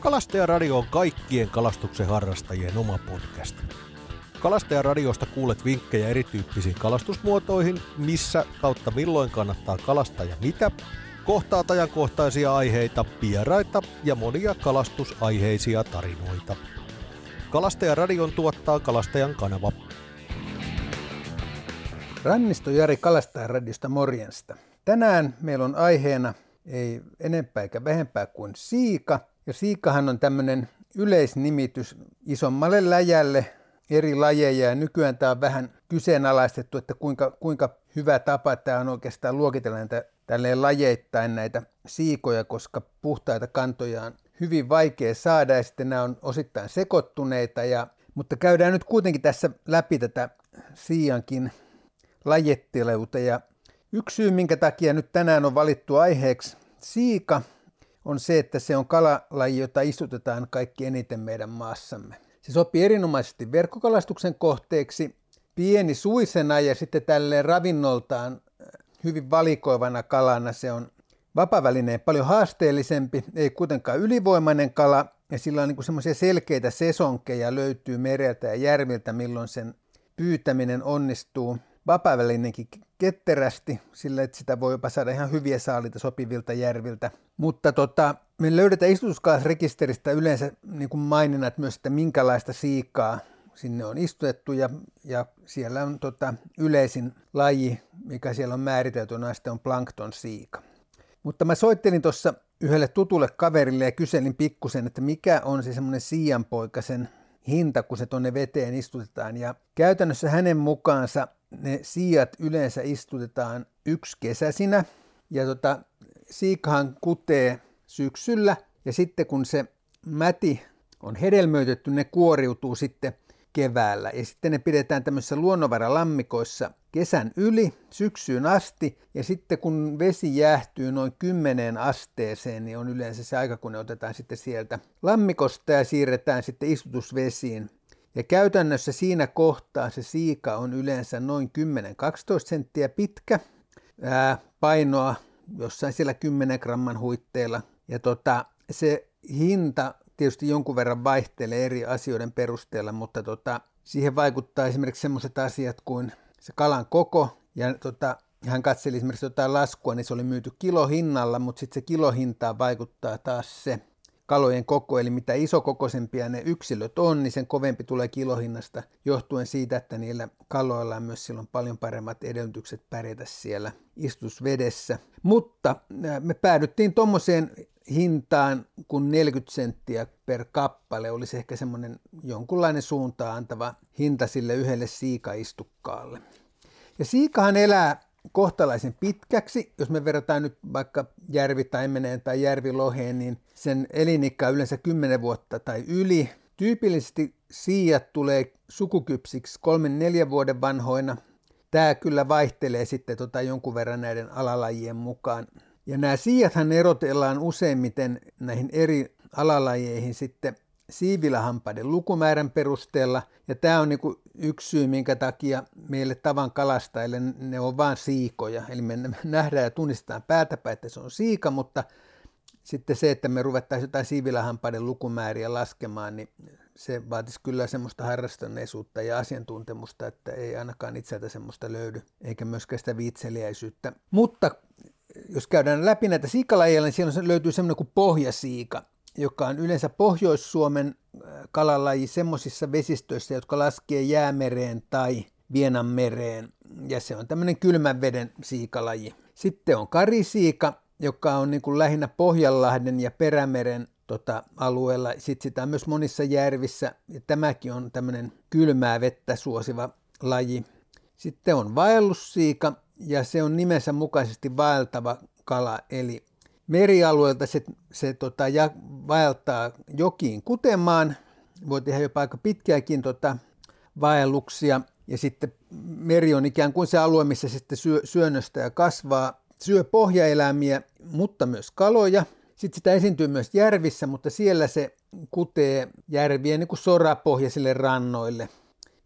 Kalastajaradio on kaikkien kalastuksen harrastajien oma podcast. Kalastajaradiosta kuulet vinkkejä erityyppisiin kalastusmuotoihin, missä kautta milloin kannattaa kalastaa ja mitä, kohtaat ajankohtaisia aiheita, vieraita ja monia kalastusaiheisia tarinoita. Kalastajaradion tuottaa Kalastajan kanava. Rannisto Jari Kalastajaradiosta morjensta. Tänään meillä on aiheena ei enempää eikä vähempää kuin siika. Ja siikahan on tämmöinen yleisnimitys isommalle läjälle eri lajeja ja nykyään tämä on vähän kyseenalaistettu, että kuinka, kuinka hyvä tapa tämä on oikeastaan luokitella näitä tälleen lajeittain näitä siikoja, koska puhtaita kantoja on hyvin vaikea saada ja sitten nämä on osittain sekoittuneita. Ja, mutta käydään nyt kuitenkin tässä läpi tätä siiankin lajettileutta ja yksi syy, minkä takia nyt tänään on valittu aiheeksi siika, on se, että se on kalalaji, jota istutetaan kaikki eniten meidän maassamme. Se sopii erinomaisesti verkkokalastuksen kohteeksi, pieni suisena ja sitten tälleen ravinnoltaan äh, hyvin valikoivana kalana se on vapavälineen paljon haasteellisempi, ei kuitenkaan ylivoimainen kala ja sillä on niin semmoisia selkeitä sesonkeja löytyy mereltä ja järviltä, milloin sen pyytäminen onnistuu vapaavälinenkin ketterästi, sillä että sitä voi jopa saada ihan hyviä saalita sopivilta järviltä. Mutta tota, me löydetään istutuskalasrekisteristä yleensä niin kuin maininnat myös, että minkälaista siikaa sinne on istutettu ja, ja siellä on tota, yleisin laji, mikä siellä on määritelty, naisten on plankton siika. Mutta mä soittelin tuossa yhdelle tutulle kaverille ja kyselin pikkusen, että mikä on se semmoinen siianpoikasen hinta, kun se tuonne veteen istutetaan. Ja käytännössä hänen mukaansa ne siijat yleensä istutetaan yksi kesäsinä. Ja tota, siikahan kutee syksyllä. Ja sitten kun se mäti on hedelmöitetty, ne kuoriutuu sitten keväällä. Ja sitten ne pidetään tämmöisissä luonnonvaralammikoissa kesän yli syksyyn asti. Ja sitten kun vesi jäähtyy noin 10 asteeseen, niin on yleensä se aika, kun ne otetaan sitten sieltä lammikosta ja siirretään sitten istutusvesiin ja käytännössä siinä kohtaa se siika on yleensä noin 10-12 senttiä pitkä, ää, painoa jossain siellä 10 gramman huitteilla. Ja tota, se hinta tietysti jonkun verran vaihtelee eri asioiden perusteella, mutta tota, siihen vaikuttaa esimerkiksi sellaiset asiat kuin se kalan koko. Ja tota, hän katseli esimerkiksi jotain laskua, niin se oli myyty kilohinnalla, mutta sitten se kilohintaan vaikuttaa taas se, kalojen koko, eli mitä isokokoisempia ne yksilöt on, niin sen kovempi tulee kilohinnasta, johtuen siitä, että niillä kaloilla on myös silloin paljon paremmat edellytykset pärjätä siellä istusvedessä. Mutta me päädyttiin tuommoiseen hintaan, kun 40 senttiä per kappale olisi ehkä semmoinen jonkunlainen suuntaan antava hinta sille yhdelle siikaistukkaalle. Ja siikahan elää kohtalaisen pitkäksi. Jos me verrataan nyt vaikka järvitaimeneen tai järviloheen, niin sen elinikka yleensä 10 vuotta tai yli. Tyypillisesti siijat tulee sukukypsiksi kolmen neljän vuoden vanhoina. Tämä kyllä vaihtelee sitten tota jonkun verran näiden alalajien mukaan. Ja nämä siijathan erotellaan useimmiten näihin eri alalajeihin sitten siivilähampaiden lukumäärän perusteella. Ja tämä on niinku yksi syy, minkä takia meille tavan kalastajille ne on vain siikoja. Eli me nähdään ja tunnistetaan päätäpä, että se on siika, mutta sitten se, että me ruvettaisiin jotain siivilähampaiden lukumääriä laskemaan, niin se vaatisi kyllä semmoista harrastuneisuutta ja asiantuntemusta, että ei ainakaan itseltä semmoista löydy, eikä myöskään sitä viitseliäisyyttä. Mutta jos käydään läpi näitä siikalajeja, niin siellä löytyy semmoinen kuin pohjasiika, joka on yleensä Pohjois-Suomen äh, kalalaji semmoisissa vesistöissä, jotka laskee jäämereen tai Vienanmereen, ja se on tämmöinen kylmän veden siikalaji. Sitten on karisiika, joka on niin kuin lähinnä Pohjanlahden ja Perämeren tota, alueella. Sitten sitä on myös monissa järvissä, ja tämäkin on tämmöinen kylmää vettä suosiva laji. Sitten on vaellussiika, ja se on nimensä mukaisesti vaeltava kala, eli merialueelta se, se tota, ja, vaeltaa jokiin kutemaan. Voi tehdä jopa aika pitkiäkin tota, vaelluksia. Ja sitten meri on ikään kuin se alue, missä sitten syö, syönnöstä ja kasvaa. Syö pohjaeläimiä, mutta myös kaloja. Sitten sitä esiintyy myös järvissä, mutta siellä se kutee järvien niin sorapohjaisille rannoille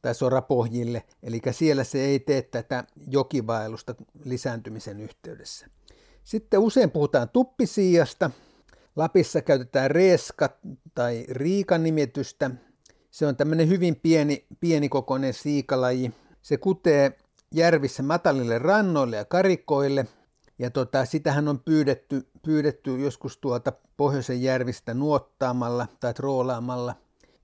tai sorapohjille. Eli siellä se ei tee tätä jokivaellusta lisääntymisen yhteydessä. Sitten usein puhutaan tuppisiiasta. Lapissa käytetään reeska tai riikan nimitystä. Se on tämmöinen hyvin pieni, pienikokoinen siikalaji. Se kutee järvissä matalille rannoille ja karikoille. Ja tota, sitähän on pyydetty, pyydetty joskus tuolta pohjoisen järvistä nuottaamalla tai troolaamalla.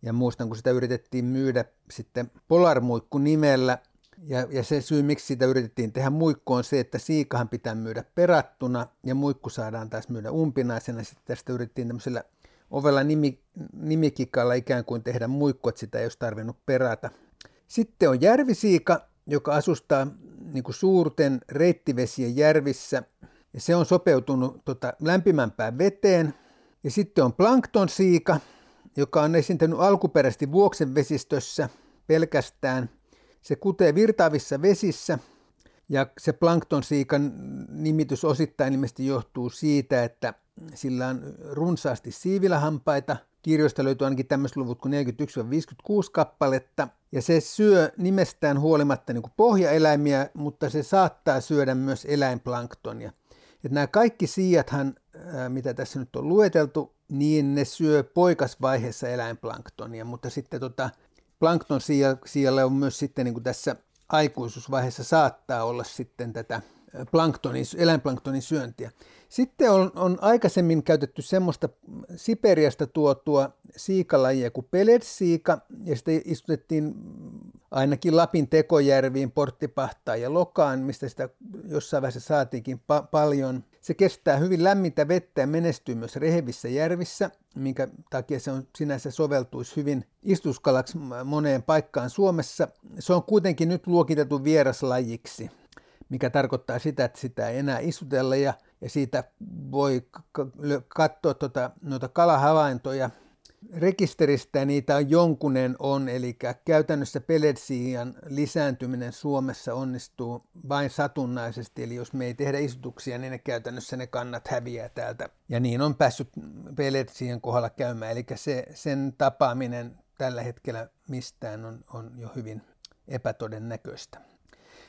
Ja muistan, kun sitä yritettiin myydä sitten polarmuikku nimellä. Ja, ja se syy, miksi sitä yritettiin tehdä muikku, on se, että siikahan pitää myydä perattuna ja muikku saadaan taas myydä umpinaisena. Sitten tästä yritettiin tämmöisellä ovella nimi, nimikikalla ikään kuin tehdä muikku, että sitä ei olisi tarvinnut perata. Sitten on järvisiika, joka asustaa niin kuin suurten reittivesien järvissä. Ja se on sopeutunut tota, lämpimämpään veteen. Ja sitten on planktonsiika, joka on esiintynyt alkuperäisesti Vuoksen vesistössä pelkästään. Se kutee virtaavissa vesissä ja se planktonsiikan nimitys osittain ilmeisesti johtuu siitä, että sillä on runsaasti siivilähampaita. Kirjoista löytyy ainakin tämmöiset luvut kuin 41-56 kappaletta. Ja se syö nimestään huolimatta niin kuin pohjaeläimiä, mutta se saattaa syödä myös eläinplanktonia. Et nämä kaikki siijathan, mitä tässä nyt on lueteltu, niin ne syö poikasvaiheessa eläinplanktonia, mutta sitten tota, plankton siellä on myös sitten niin kuin tässä aikuisuusvaiheessa saattaa olla sitten tätä planktonin, eläinplanktonin syöntiä. Sitten on, on aikaisemmin käytetty semmoista Siperiasta tuotua siikalajia kuin peletssiika, ja sitä istutettiin ainakin Lapin tekojärviin, Porttipahtaan ja Lokaan, mistä sitä jossain vaiheessa saatiinkin pa- paljon. Se kestää hyvin lämmintä vettä ja menestyy myös rehevissä järvissä, minkä takia se on sinänsä soveltuisi hyvin istuskalaksi moneen paikkaan Suomessa. Se on kuitenkin nyt luokiteltu vieraslajiksi, mikä tarkoittaa sitä, että sitä ei enää istutella ja, ja siitä voi katsoa tuota, noita kalahavaintoja rekisteristä niitä on jonkunen on, eli käytännössä peletsiian lisääntyminen Suomessa onnistuu vain satunnaisesti, eli jos me ei tehdä istutuksia, niin ne käytännössä ne kannat häviää täältä. Ja niin on päässyt peletsiian kohdalla käymään, eli se, sen tapaaminen tällä hetkellä mistään on, on jo hyvin epätodennäköistä.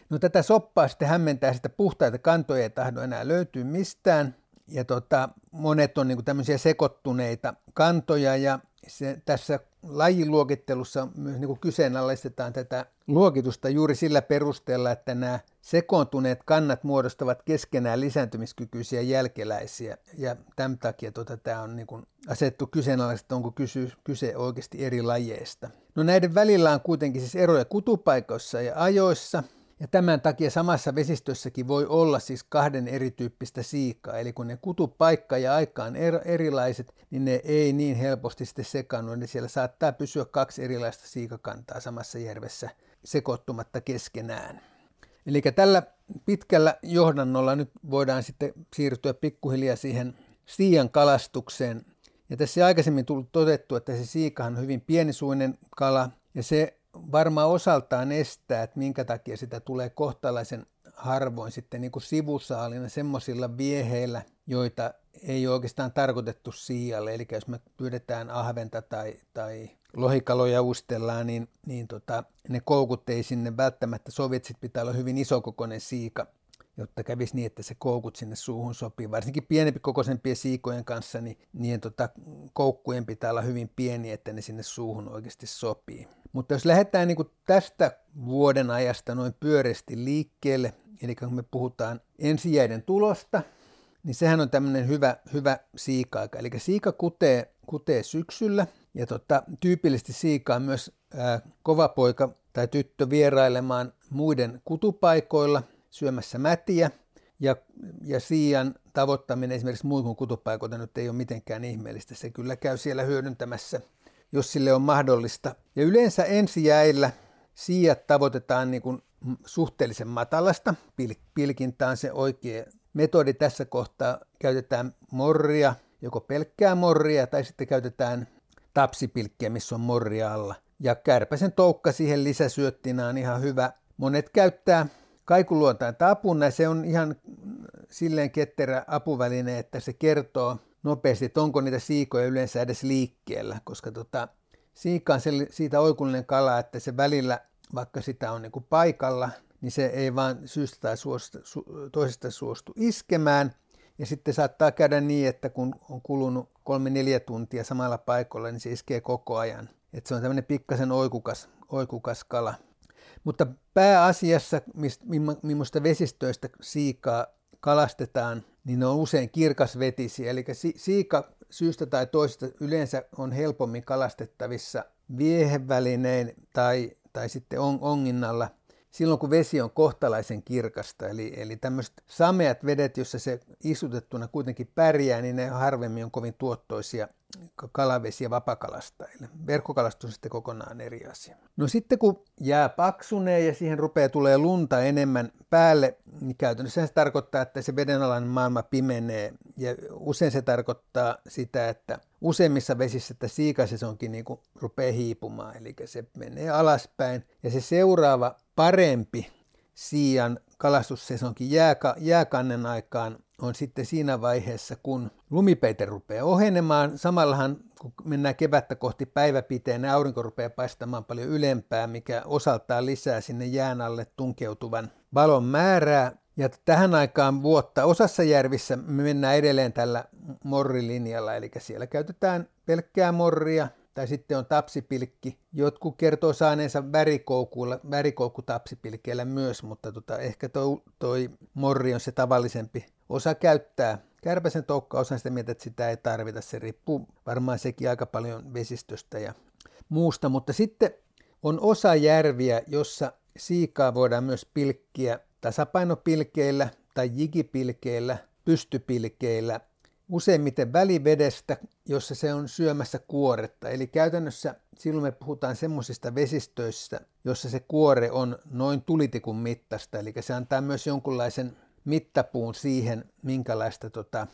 No tätä soppaa sitten hämmentää, sitä puhtaita kantoja ei tahdo enää löytyy mistään, ja tota, monet on niin tämmöisiä sekoittuneita kantoja ja se, tässä lajiluokittelussa myös niin kyseenalaistetaan tätä luokitusta juuri sillä perusteella, että nämä sekoontuneet kannat muodostavat keskenään lisääntymiskykyisiä jälkeläisiä. Ja tämän takia tota, tämä on niin asettu kyseenalaisesti, onko kysy, kyse oikeasti eri lajeista. No näiden välillä on kuitenkin siis eroja kutupaikoissa ja ajoissa – ja tämän takia samassa vesistössäkin voi olla siis kahden erityyppistä siikaa, eli kun ne kutupaikka ja aika on er, erilaiset, niin ne ei niin helposti sitten sekaannu, niin siellä saattaa pysyä kaksi erilaista siikakantaa samassa järvessä sekoittumatta keskenään. Eli tällä pitkällä johdannolla nyt voidaan sitten siirtyä pikkuhiljaa siihen siian kalastukseen. Ja tässä aikaisemmin tullut todettu, että se siika on hyvin pienisuinen kala, ja se varmaan osaltaan estää, että minkä takia sitä tulee kohtalaisen harvoin sitten niin kuin sivusaalina semmoisilla vieheillä, joita ei ole oikeastaan tarkoitettu siialle. Eli jos me pyydetään ahventa tai, tai lohikaloja ustellaan, niin, niin tota, ne koukut ei sinne välttämättä sovi, että pitää olla hyvin isokokoinen siika, jotta kävisi niin, että se koukut sinne suuhun sopii. Varsinkin pienempi kokoisempien siikojen kanssa, niin niiden tota, koukkujen pitää olla hyvin pieni, että ne sinne suuhun oikeasti sopii. Mutta jos lähdetään niin tästä vuoden ajasta noin pyöreästi liikkeelle, eli kun me puhutaan ensijäiden tulosta, niin sehän on tämmöinen hyvä, hyvä siika-aika. Eli siika kutee, kutee syksyllä, ja tota, tyypillisesti siika on myös ää, kova poika tai tyttö vierailemaan muiden kutupaikoilla syömässä mätiä, ja, ja siian tavoittaminen esimerkiksi muun kuin kutupaikoilta nyt ei ole mitenkään ihmeellistä. Se kyllä käy siellä hyödyntämässä jos sille on mahdollista. Ja yleensä ensijäillä siijat tavoitetaan niin kuin suhteellisen matalasta. Pilkintä on se oikea metodi tässä kohtaa. Käytetään morria, joko pelkkää morria tai sitten käytetään tapsipilkkiä, missä on morria alla. Ja kärpäsen toukka siihen lisäsyöttinä on ihan hyvä. Monet käyttää kaikuluontain tapun, ja se on ihan silleen ketterä apuväline, että se kertoo nopeasti, että onko niitä siikoja yleensä edes liikkeellä, koska tota, siika on siitä oikullinen kala, että se välillä, vaikka sitä on niin paikalla, niin se ei vaan syystä tai suosta, su, toisesta suostu iskemään. Ja sitten saattaa käydä niin, että kun on kulunut kolme neljä tuntia samalla paikalla, niin se iskee koko ajan. Että se on tämmöinen pikkasen oikukas, oikukas kala. Mutta pääasiassa, millaista vesistöistä siikaa kalastetaan, niin ne on usein kirkasvetisiä. Eli siika syystä tai toisesta yleensä on helpommin kalastettavissa viehevälinein tai, tai sitten on, onginnalla silloin, kun vesi on kohtalaisen kirkasta. Eli, eli tämmöiset sameat vedet, jossa se isutettuna kuitenkin pärjää, niin ne harvemmin on kovin tuottoisia kalavesiä vapakalastajille. Verkkokalastus on sitten kokonaan eri asia. No sitten kun jää paksunee ja siihen rupeaa tulee lunta enemmän päälle, niin käytännössä se tarkoittaa, että se vedenalainen maailma pimenee. Ja usein se tarkoittaa sitä, että useimmissa vesissä että siikasesonkin niin kuin rupeaa hiipumaan, eli se menee alaspäin. Ja se seuraava parempi siian kalastussesonkin jääka, jääkannen aikaan on sitten siinä vaiheessa, kun lumipeite rupeaa ohenemaan. Samallahan, kun mennään kevättä kohti päiväpiteen, aurinko rupeaa paistamaan paljon ylempää, mikä osaltaan lisää sinne jään alle tunkeutuvan valon määrää. Ja tähän aikaan vuotta osassa järvissä me mennään edelleen tällä morrilinjalla, eli siellä käytetään pelkkää morria, tai sitten on tapsipilkki. Jotkut kertoo saaneensa värikoukuilla, värikoukkutapsipilkeillä myös, mutta tota, ehkä toi, toi morri on se tavallisempi osa käyttää. Kärpäsen toukka osa sitä mieltä, että sitä ei tarvita. Se riippuu varmaan sekin aika paljon vesistöstä ja muusta, mutta sitten on osa järviä, jossa siikaa voidaan myös pilkkiä tasapainopilkeillä tai jigipilkeillä, pystypilkeillä useimmiten välivedestä, jossa se on syömässä kuoretta. Eli käytännössä silloin me puhutaan semmoisista vesistöistä, jossa se kuore on noin tulitikun mittaista. Eli se antaa myös jonkunlaisen mittapuun siihen, minkälaista tota,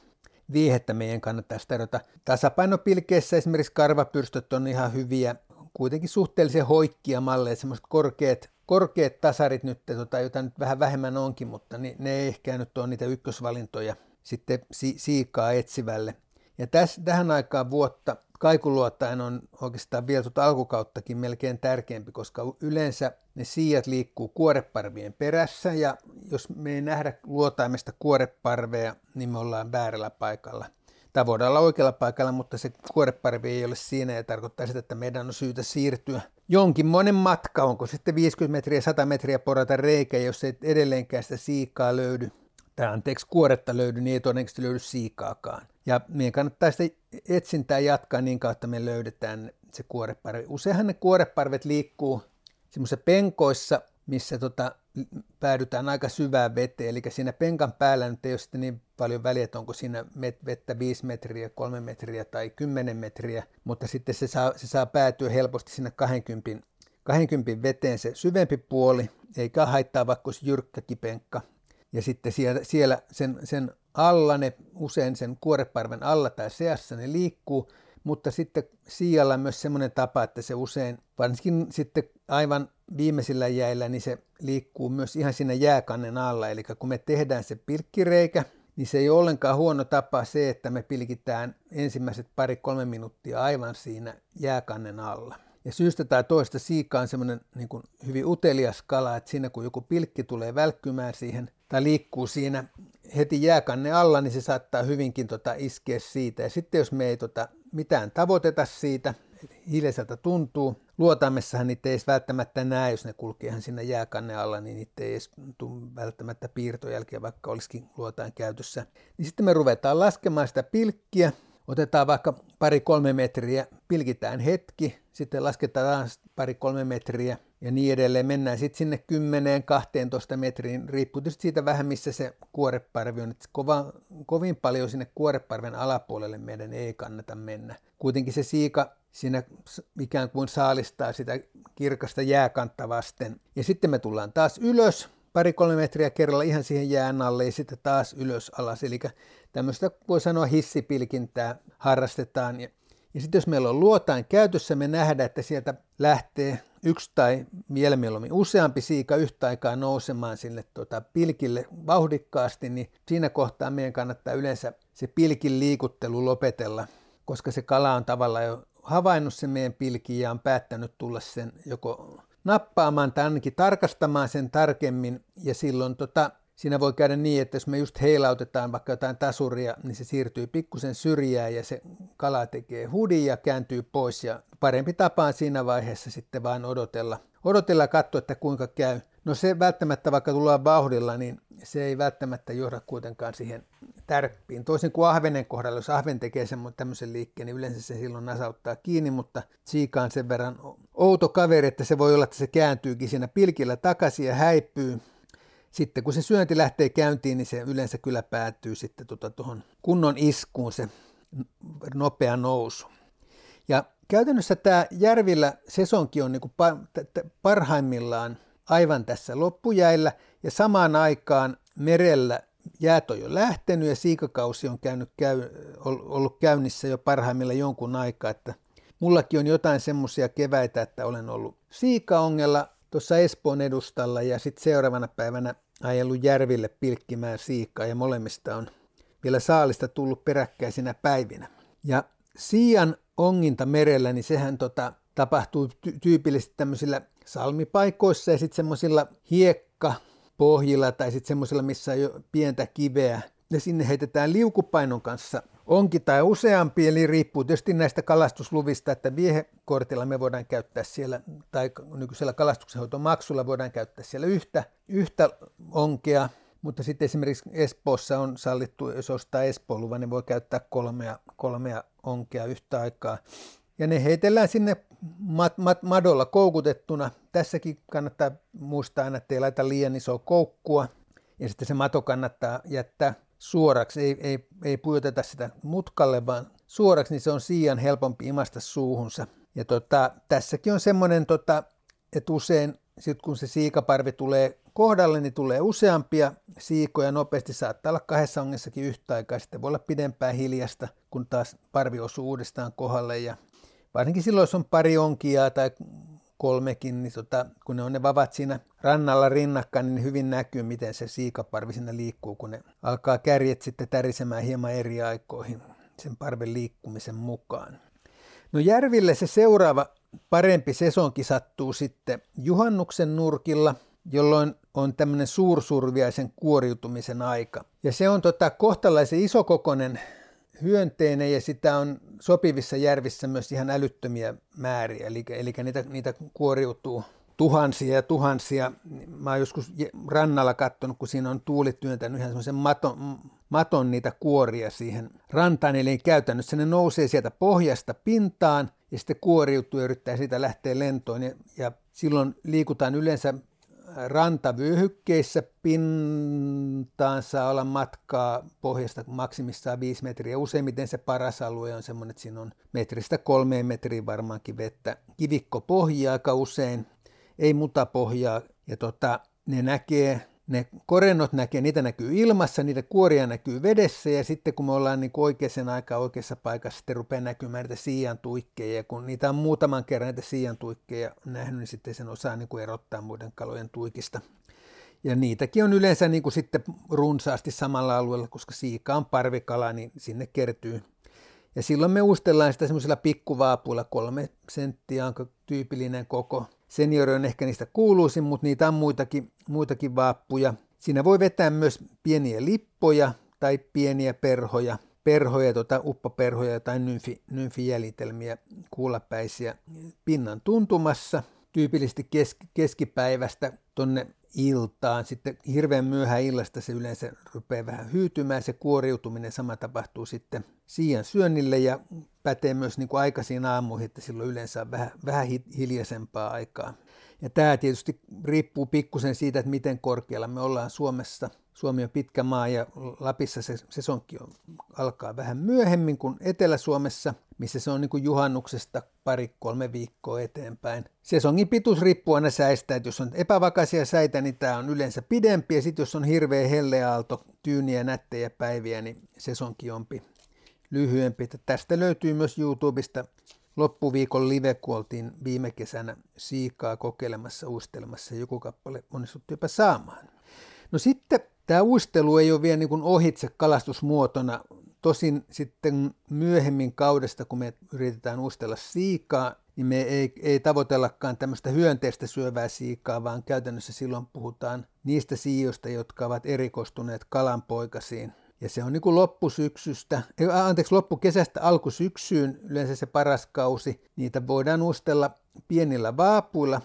viihettä meidän kannattaisi tarjota. Tasapainopilkeissä esimerkiksi karvapyrstöt on ihan hyviä, kuitenkin suhteellisen hoikkia malleja, semmoiset korkeat, korkeat tasarit nyt, tota, joita nyt vähän vähemmän onkin, mutta ne, ne ei ehkä nyt ole niitä ykkösvalintoja sitten si- siikaa etsivälle. Ja täs, tähän aikaan vuotta kaikuluottaen on oikeastaan vielä tuota alkukauttakin melkein tärkeämpi, koska yleensä ne siijat liikkuu kuoreparvien perässä ja jos me ei nähdä luotaimesta kuoreparvea, niin me ollaan väärällä paikalla. Tai voidaan olla oikealla paikalla, mutta se kuoreparvi ei ole siinä ja tarkoittaa sitä, että meidän on syytä siirtyä jonkinmoinen matka, onko sitten 50 metriä, 100 metriä porata reikä, jos ei edelleenkään sitä siikaa löydy tai anteeksi, kuoretta löydy, niin ei todennäköisesti löydy siikaakaan. Ja meidän kannattaa sitä etsintää jatkaa niin kautta me löydetään se kuoreparvi. Useinhan ne kuoreparvet liikkuu semmoisissa penkoissa, missä tota, päädytään aika syvään veteen, eli siinä penkan päällä nyt ei ole sitten niin paljon väliä, että onko siinä vettä 5 metriä, 3 metriä tai 10 metriä, mutta sitten se saa, se saa päätyä helposti sinne 20, 20 veteen se syvempi puoli, eikä haittaa vaikka olisi jyrkkäkin penkka, ja sitten siellä, siellä sen, sen alla, ne usein sen kuoreparven alla tai seassa ne liikkuu, mutta sitten siijalla myös semmoinen tapa, että se usein, varsinkin sitten aivan viimeisillä jäillä, niin se liikkuu myös ihan siinä jääkannen alla. Eli kun me tehdään se pilkkireikä, niin se ei ole ollenkaan huono tapa se, että me pilkitään ensimmäiset pari-kolme minuuttia aivan siinä jääkannen alla. Ja syystä tai toista siika on semmoinen niin kuin hyvin utelias kala, että siinä kun joku pilkki tulee välkkymään siihen tai liikkuu siinä heti jääkanne alla, niin se saattaa hyvinkin tota iskeä siitä. Ja sitten jos me ei tota mitään tavoiteta siitä, hiljaiselta tuntuu, luotaimessahan niitä ei edes välttämättä näe, jos ne kulkee ihan siinä jääkanne alla, niin niitä ei edes tule välttämättä piirtojälkeä, vaikka olisikin luotain käytössä. Niin sitten me ruvetaan laskemaan sitä pilkkiä, otetaan vaikka pari-kolme metriä, pilkitään hetki, sitten lasketaan pari-kolme metriä ja niin edelleen. Mennään sitten sinne 10-12 metriin, riippuu tietysti siitä vähän, missä se kuoreparvi on. Kova, kovin paljon sinne kuoreparven alapuolelle meidän ei kannata mennä. Kuitenkin se siika siinä ikään kuin saalistaa sitä kirkasta jääkantta vasten. Ja sitten me tullaan taas ylös, pari-kolme metriä kerralla ihan siihen jään alle ja sitten taas ylös alas. Eli tämmöistä voi sanoa hissipilkintää harrastetaan. Ja, ja sitten jos meillä on luotain käytössä, me nähdään, että sieltä lähtee yksi tai vielä mieluummin useampi siika yhtä aikaa nousemaan sille tuota, pilkille vauhdikkaasti, niin siinä kohtaa meidän kannattaa yleensä se pilkin liikuttelu lopetella, koska se kala on tavallaan jo havainnut sen meidän pilkin ja on päättänyt tulla sen joko nappaamaan tai ainakin tarkastamaan sen tarkemmin. Ja silloin tota, siinä voi käydä niin, että jos me just heilautetaan vaikka jotain tasuria, niin se siirtyy pikkusen syrjään ja se kala tekee hudi ja kääntyy pois. Ja parempi tapa on siinä vaiheessa sitten vain odotella, odotella katsoa, että kuinka käy. No se välttämättä, vaikka tullaan vauhdilla, niin se ei välttämättä johda kuitenkaan siihen tärppiin. Toisin kuin ahvenen kohdalla, jos ahven tekee sen, tämmöisen liikkeen, niin yleensä se silloin nasauttaa kiinni, mutta siika on sen verran outo kaveri, että se voi olla, että se kääntyykin siinä pilkillä takaisin ja häipyy. Sitten kun se syönti lähtee käyntiin, niin se yleensä kyllä päättyy sitten tuota tuohon kunnon iskuun se nopea nousu. Ja käytännössä tämä järvillä sesonki on niin kuin parhaimmillaan aivan tässä loppujäillä ja samaan aikaan merellä jäät on jo lähtenyt ja siikakausi on käynyt, käy, ollut käynnissä jo parhaimmilla jonkun aikaa, että mullakin on jotain semmoisia keväitä, että olen ollut siikaongella tuossa Espoon edustalla ja sitten seuraavana päivänä ajellut järville pilkkimään siikaa ja molemmista on vielä saalista tullut peräkkäisinä päivinä. Ja siian onginta merellä, niin sehän tota, tapahtuu ty- tyypillisesti tämmöisillä salmipaikoissa ja sitten semmoisilla hiekka pohjilla tai sitten semmoisilla, missä on jo pientä kiveä. Ja sinne heitetään liukupainon kanssa onkin tai useampi, eli riippuu tietysti näistä kalastusluvista, että viehekortilla me voidaan käyttää siellä, tai nykyisellä kalastuksenhoitomaksulla voidaan käyttää siellä yhtä, yhtä onkea, mutta sitten esimerkiksi Espoossa on sallittu, jos ostaa Espoon luvan, niin voi käyttää kolmea, kolmea onkea yhtä aikaa. Ja ne heitellään sinne mat, mat, madolla koukutettuna. Tässäkin kannattaa muistaa aina, että ei laita liian isoa koukkua. Ja sitten se mato kannattaa jättää suoraksi, ei, ei, ei pujoteta sitä mutkalle, vaan suoraksi, niin se on siian helpompi imasta suuhunsa. Ja tota, tässäkin on semmoinen, tota, että usein sit kun se siikaparvi tulee kohdalle, niin tulee useampia siikoja nopeasti. Saattaa olla kahdessa ongessakin yhtä aikaa. Sitten voi olla pidempään hiljasta, kun taas parvi osuu uudestaan kohdalle. Ja varsinkin silloin, jos on pari onkia tai kolmekin, niin tota, kun ne on ne vavat siinä rannalla rinnakkain, niin hyvin näkyy, miten se siikaparvi siinä liikkuu, kun ne alkaa kärjet sitten tärisemään hieman eri aikoihin sen parven liikkumisen mukaan. No järville se seuraava parempi sesonki sattuu sitten juhannuksen nurkilla, jolloin on tämmöinen suursurviaisen kuoriutumisen aika. Ja se on tota kohtalaisen isokokoinen hyönteinen ja sitä on sopivissa järvissä myös ihan älyttömiä määriä, eli, eli niitä, niitä kuoriutuu tuhansia ja tuhansia. Mä oon joskus rannalla katsonut, kun siinä on tuulit työntänyt ihan semmoisen maton, maton niitä kuoria siihen rantaan, eli käytännössä ne nousee sieltä pohjasta pintaan ja sitten kuoriutuu ja yrittää siitä lähteä lentoon. Ja, ja silloin liikutaan yleensä rantavyöhykkeissä pintaan saa olla matkaa pohjasta maksimissaan 5 metriä. Useimmiten se paras alue on semmoinen, että siinä on metristä kolmeen metriä varmaankin vettä. Kivikko pohjaa aika usein, ei pohjaa. Ja tota, ne näkee ne korennot näkee, niitä näkyy ilmassa, niitä kuoria näkyy vedessä ja sitten kun me ollaan niin oikeaan aikaan oikeassa paikassa, sitten rupeaa näkymään näitä siian tuikkeja ja kun niitä on muutaman kerran näitä siian tuikkeja nähnyt, niin sitten sen osaa niin kuin erottaa muiden kalojen tuikista. Ja niitäkin on yleensä niin kuin sitten runsaasti samalla alueella, koska siika on parvikala, niin sinne kertyy. Ja silloin me uustellaan sitä semmoisella pikkuvaapuilla, kolme senttiä on tyypillinen koko Seniori on ehkä niistä kuuluisin, mutta niitä on muitakin, muitakin vaappuja. Siinä voi vetää myös pieniä lippoja tai pieniä perhoja, perhoja, tota, uppoperhoja tai nymfi, nymfijäljitelmiä, kuulapäisiä pinnan tuntumassa, tyypillisesti kes, keskipäivästä tonne iltaan. Sitten hirveän myöhään illasta se yleensä rupeaa vähän hyytymään, se kuoriutuminen sama tapahtuu sitten siian syönnille ja pätee myös niin kuin aikaisiin aamuihin, että silloin yleensä on vähän, vähän hiljaisempaa aikaa. Ja tämä tietysti riippuu pikkusen siitä, että miten korkealla me ollaan Suomessa. Suomi on pitkä maa ja Lapissa se sesonki on, alkaa vähän myöhemmin kuin Etelä-Suomessa, missä se on niin kuin juhannuksesta pari-kolme viikkoa eteenpäin. Sesongin pituus riippuu aina säistä, että jos on epävakaisia säitä, niin tämä on yleensä pidempi, ja sitten jos on hirveä helleaalto, tyyniä, nättejä päiviä, niin sesonki onpi lyhyempi. Tästä löytyy myös YouTubesta loppuviikon live, kun oltiin viime kesänä siikaa kokeilemassa, uistelemassa ja joku kappale onnistuttiin jopa saamaan. No sitten tämä uistelu ei ole vielä niin ohitse kalastusmuotona. Tosin sitten myöhemmin kaudesta, kun me yritetään uistella siikaa, niin me ei, ei tavoitellakaan tämmöistä hyönteistä syövää siikaa, vaan käytännössä silloin puhutaan niistä siijoista, jotka ovat erikoistuneet kalanpoikasiin. Ja se on niin kuin loppusyksystä, anteeksi, loppukesästä alkusyksyyn yleensä se paras kausi. Niitä voidaan ustella pienillä vaapuilla,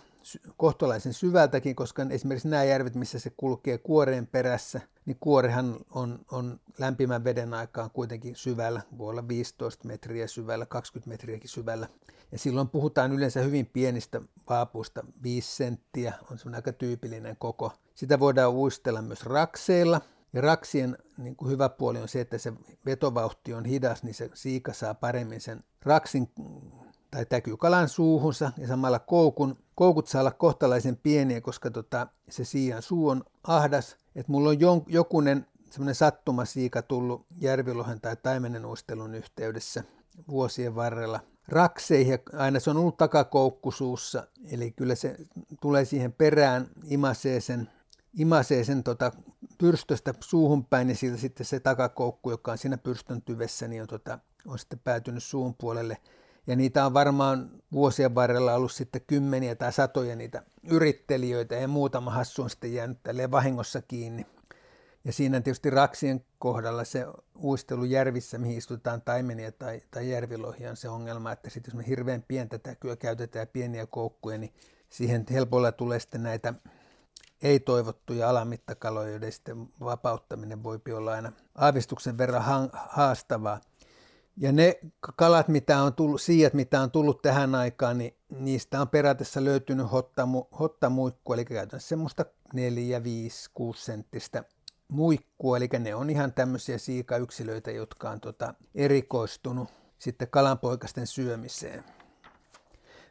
kohtalaisen syvältäkin, koska esimerkiksi nämä järvet, missä se kulkee kuoreen perässä, niin kuorehan on, on lämpimän veden aikaan kuitenkin syvällä, voi olla 15 metriä syvällä, 20 metriäkin syvällä. Ja silloin puhutaan yleensä hyvin pienistä vaapuista, 5 senttiä on semmoinen aika tyypillinen koko. Sitä voidaan uistella myös rakseilla, ja raksien niin kuin hyvä puoli on se, että se vetovauhti on hidas, niin se siika saa paremmin sen raksin tai täkyy kalan suuhunsa ja samalla koukun. Koukut saa olla kohtalaisen pieniä, koska tota, se siian suu on ahdas. Et mulla on jon, jokunen semmoinen sattumasiika tullut järvilohen tai taimenen uistelun yhteydessä vuosien varrella rakseihin aina se on ollut takakoukkusuussa, eli kyllä se tulee siihen perään, imasee sen, imasee sen tota, pyrstöstä suuhun päin ja siltä sitten se takakoukku, joka on siinä pyrstön tyvessä, niin on, tota, on sitten päätynyt suun puolelle. Ja niitä on varmaan vuosien varrella ollut sitten kymmeniä tai satoja niitä yrittelijöitä ja muutama hassu on sitten jäänyt tälleen vahingossa kiinni. Ja siinä tietysti raksien kohdalla se uistelu järvissä, mihin istutaan taimenia tai, tai järvilohia, on se ongelma, että sitten jos me hirveän pientä täkyä käytetään pieniä koukkuja, niin siihen helpolla tulee sitten näitä ei-toivottuja alamittakaloja, joiden sitten vapauttaminen voi olla aina aavistuksen verran haastavaa. Ja ne kalat, mitä on tullut, siijat, mitä on tullut tähän aikaan, niin niistä on periaatteessa löytynyt hottamu, hottamuikku, eli käytännössä semmoista 4, 5, 6 senttistä muikkua, eli ne on ihan tämmöisiä siikayksilöitä, jotka on tota erikoistunut sitten kalanpoikasten syömiseen.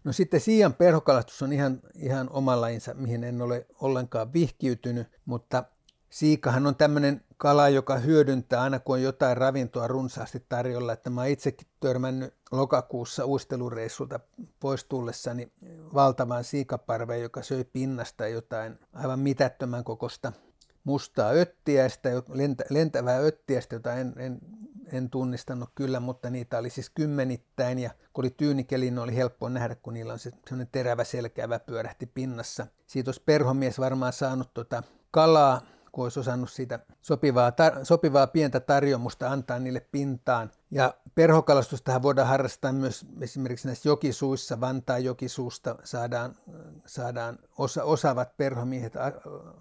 No sitten siian perhokalastus on ihan, ihan oma lajinsa, mihin en ole ollenkaan vihkiytynyt, mutta siikahan on tämmöinen kala, joka hyödyntää aina kun on jotain ravintoa runsaasti tarjolla, että mä itsekin törmännyt lokakuussa uistelureissulta pois tullessani valtavaan siikaparveen, joka söi pinnasta jotain aivan mitättömän kokosta mustaa öttiäistä, lentä, lentävää öttiäistä, jota en, en, en tunnistanut kyllä, mutta niitä oli siis kymmenittäin ja kun oli tyynikeli, niin oli helppo nähdä, kun niillä on se sellainen terävä selkäävä pyörähti pinnassa. Siitä olisi perhomies varmaan saanut tota kalaa kun olisi osannut siitä sopivaa, tar- sopivaa pientä tarjomusta antaa niille pintaan. Ja perhokalastustahan voidaan harrastaa myös esimerkiksi näissä jokisuissa, Vantaan jokisuusta saadaan, saadaan osa, osaavat perhomiehet.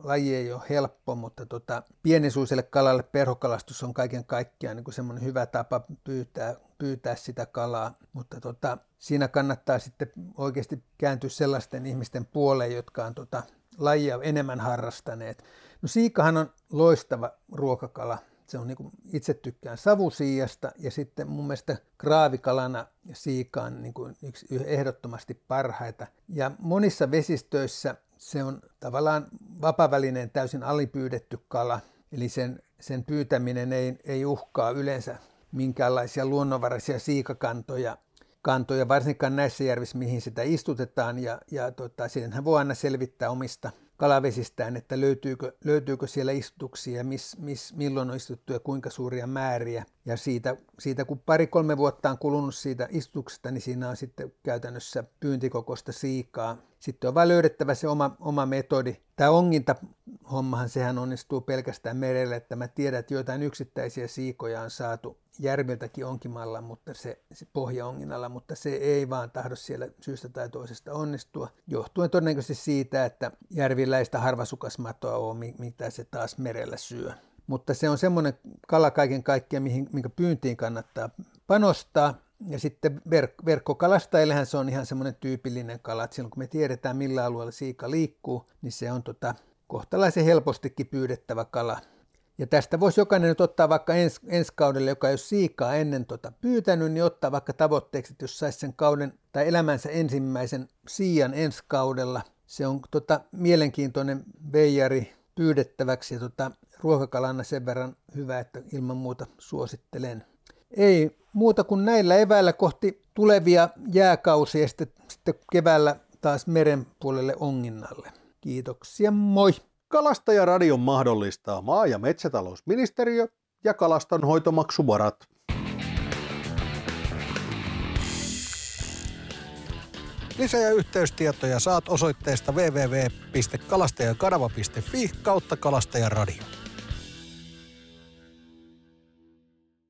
Laji ei ole helppo, mutta tota, pienisuiselle kalalle perhokalastus on kaiken kaikkiaan niin semmoinen hyvä tapa pyytää, pyytää sitä kalaa. Mutta tota, siinä kannattaa sitten oikeasti kääntyä sellaisten ihmisten puoleen, jotka on tota, lajia enemmän harrastaneet. No siikahan on loistava ruokakala. Se on niin kuin, itse tykkään savusiijasta ja sitten mun mielestä kraavikalana siika on niin kuin yksi ehdottomasti parhaita. Ja monissa vesistöissä se on tavallaan vapavälineen täysin alipyydetty kala, eli sen, sen pyytäminen ei, ei uhkaa yleensä minkäänlaisia luonnonvaraisia siikakantoja, kantoja, varsinkaan näissä järvissä, mihin sitä istutetaan, ja, ja tota, siihenhän voi aina selvittää omista kalavesistään, että löytyykö, löytyykö siellä istutuksia, miss, miss, milloin on istuttu ja kuinka suuria määriä. Ja siitä, siitä kun pari-kolme vuotta on kulunut siitä istutuksesta, niin siinä on sitten käytännössä pyyntikokosta siikaa. Sitten on vain löydettävä se oma, oma metodi. Tämä onginta hommahan sehän onnistuu pelkästään merelle, että mä tiedän, että joitain yksittäisiä siikoja on saatu järviltäkin onkimalla, mutta se, se pohjaonginnalla, mutta se ei vaan tahdo siellä syystä tai toisesta onnistua, johtuen todennäköisesti siitä, että sitä harvasukasmatoa ole, mitä se taas merellä syö. Mutta se on semmoinen kala kaiken kaikkiaan, mihin, minkä pyyntiin kannattaa panostaa. Ja sitten verk- verkkokalastajillehän se on ihan semmoinen tyypillinen kala, että silloin kun me tiedetään millä alueella siika liikkuu, niin se on tota, kohtalaisen helpostikin pyydettävä kala. Ja tästä voisi jokainen nyt ottaa vaikka ens, ensi kaudelle, joka ei ole siikaa ennen tota pyytänyt, niin ottaa vaikka tavoitteeksi, että jos saisi sen kauden tai elämänsä ensimmäisen siian ensi kaudella. Se on tota, mielenkiintoinen veijari pyydettäväksi ja tota, ruokakalana sen verran hyvä, että ilman muuta suosittelen. Ei muuta kuin näillä eväillä kohti tulevia jääkausia ja sitten, sitten keväällä taas meren puolelle onginnalle. Kiitoksia, moi! Kalastajaradion mahdollistaa maa- ja metsätalousministeriö ja kalastonhoitomaksuvarat. Lisä- ja yhteystietoja saat osoitteesta www.kalastajakanava.fi kautta kalastajaradio.